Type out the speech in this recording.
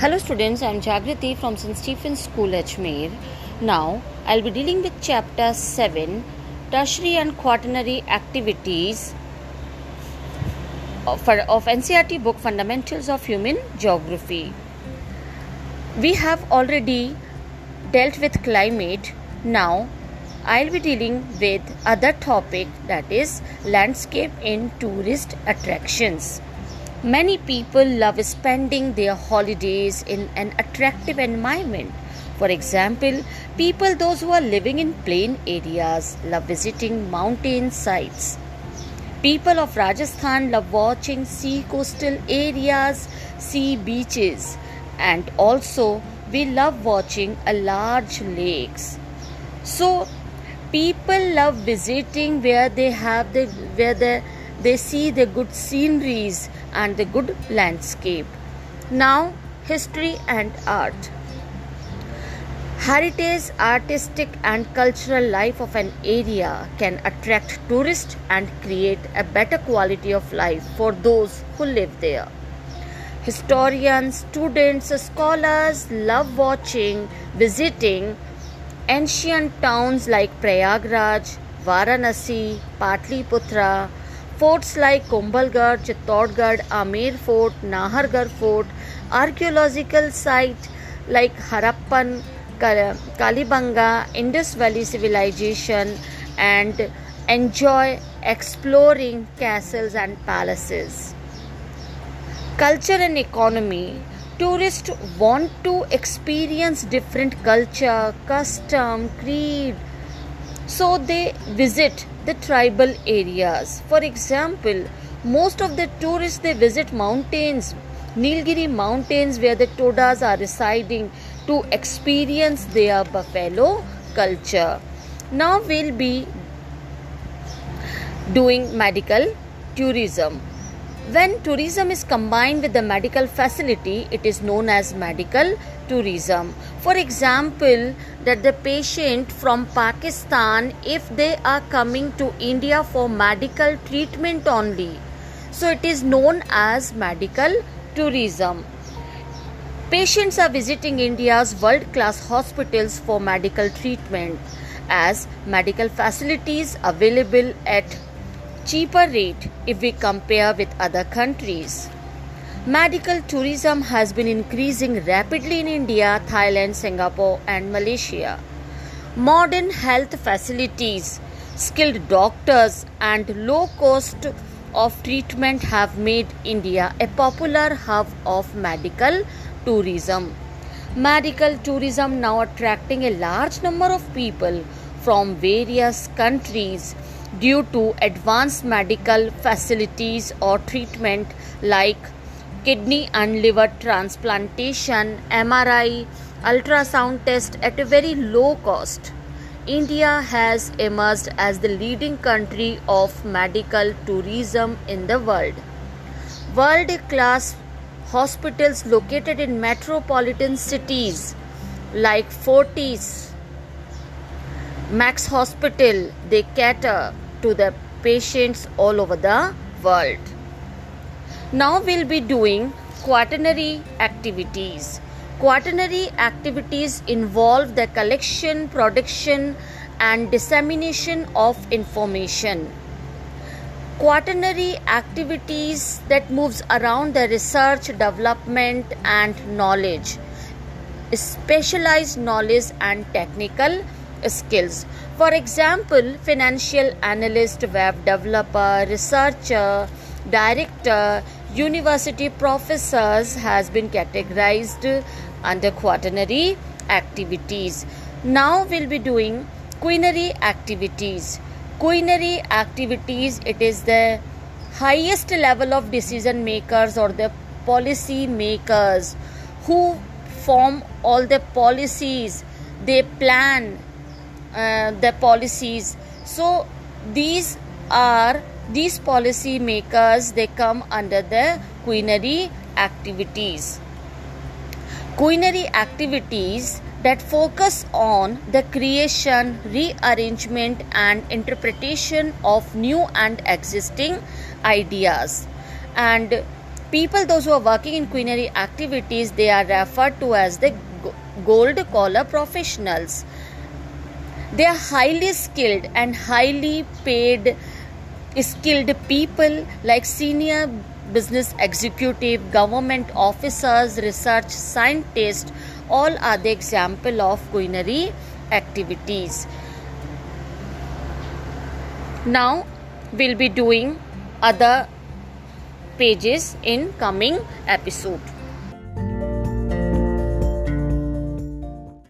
Hello students, I am Jagriti from St. Stephen's School Ajmer. Now, I'll be dealing with chapter 7 tertiary and quaternary activities of, of NCERT book Fundamentals of Human Geography. We have already dealt with climate. Now, I'll be dealing with other topic that is landscape in tourist attractions. Many people love spending their holidays in an attractive environment. For example, people those who are living in plain areas love visiting mountain sites. People of Rajasthan love watching sea coastal areas, sea beaches, and also we love watching a large lakes. So people love visiting where they have the where the they see the good sceneries and the good landscape. Now, history and art. Heritage, artistic, and cultural life of an area can attract tourists and create a better quality of life for those who live there. Historians, students, scholars love watching, visiting ancient towns like Prayagraj, Varanasi, Patliputra, Forts like Kumbhalgarh, Chittorgarh, Amer Fort, Nahargarh Fort, archaeological sites like Harappan, Kalibanga, Indus Valley Civilization, and enjoy exploring castles and palaces. Culture and economy. Tourists want to experience different culture, custom, creed, so they visit the tribal areas. For example, most of the tourists they visit mountains, Nilgiri mountains where the Todas are residing to experience their buffalo culture. Now we'll be doing medical tourism. When tourism is combined with the medical facility, it is known as medical tourism. For example, that the patient from Pakistan, if they are coming to India for medical treatment only, so it is known as medical tourism. Patients are visiting India's world class hospitals for medical treatment as medical facilities available at cheaper rate if we compare with other countries. Medical tourism has been increasing rapidly in India, Thailand, Singapore, and Malaysia. Modern health facilities, skilled doctors, and low cost of treatment have made India a popular hub of medical tourism. Medical tourism now attracting a large number of people from various countries due to advanced medical facilities or treatment like kidney and liver transplantation, MRI, ultrasound test at a very low cost. India has emerged as the leading country of medical tourism in the world. World class hospitals located in metropolitan cities like Fortis, Max Hospital, they cater to the patients all over the world. Now we'll be doing quaternary activities. Quaternary activities involve the collection, production, and dissemination of information. Quaternary activities that moves around the research, development, and knowledge, specialized knowledge and technical skills. For example, financial analyst, web developer, researcher, director, university professors has been categorized under quaternary activities. Now we'll be doing quinary activities. Quinary activities it is the highest level of decision makers or the policy makers who form all the policies they plan uh, the policies. So these are these policy makers they come under the quinary activities. Quinary activities that focus on the creation rearrangement and interpretation of new and existing ideas. And people those who are working in quinary activities they are referred to as the gold collar professionals they are highly skilled and highly paid skilled people like senior business executive government officers research scientists all are the example of quinary activities. Now we'll be doing other pages in coming episode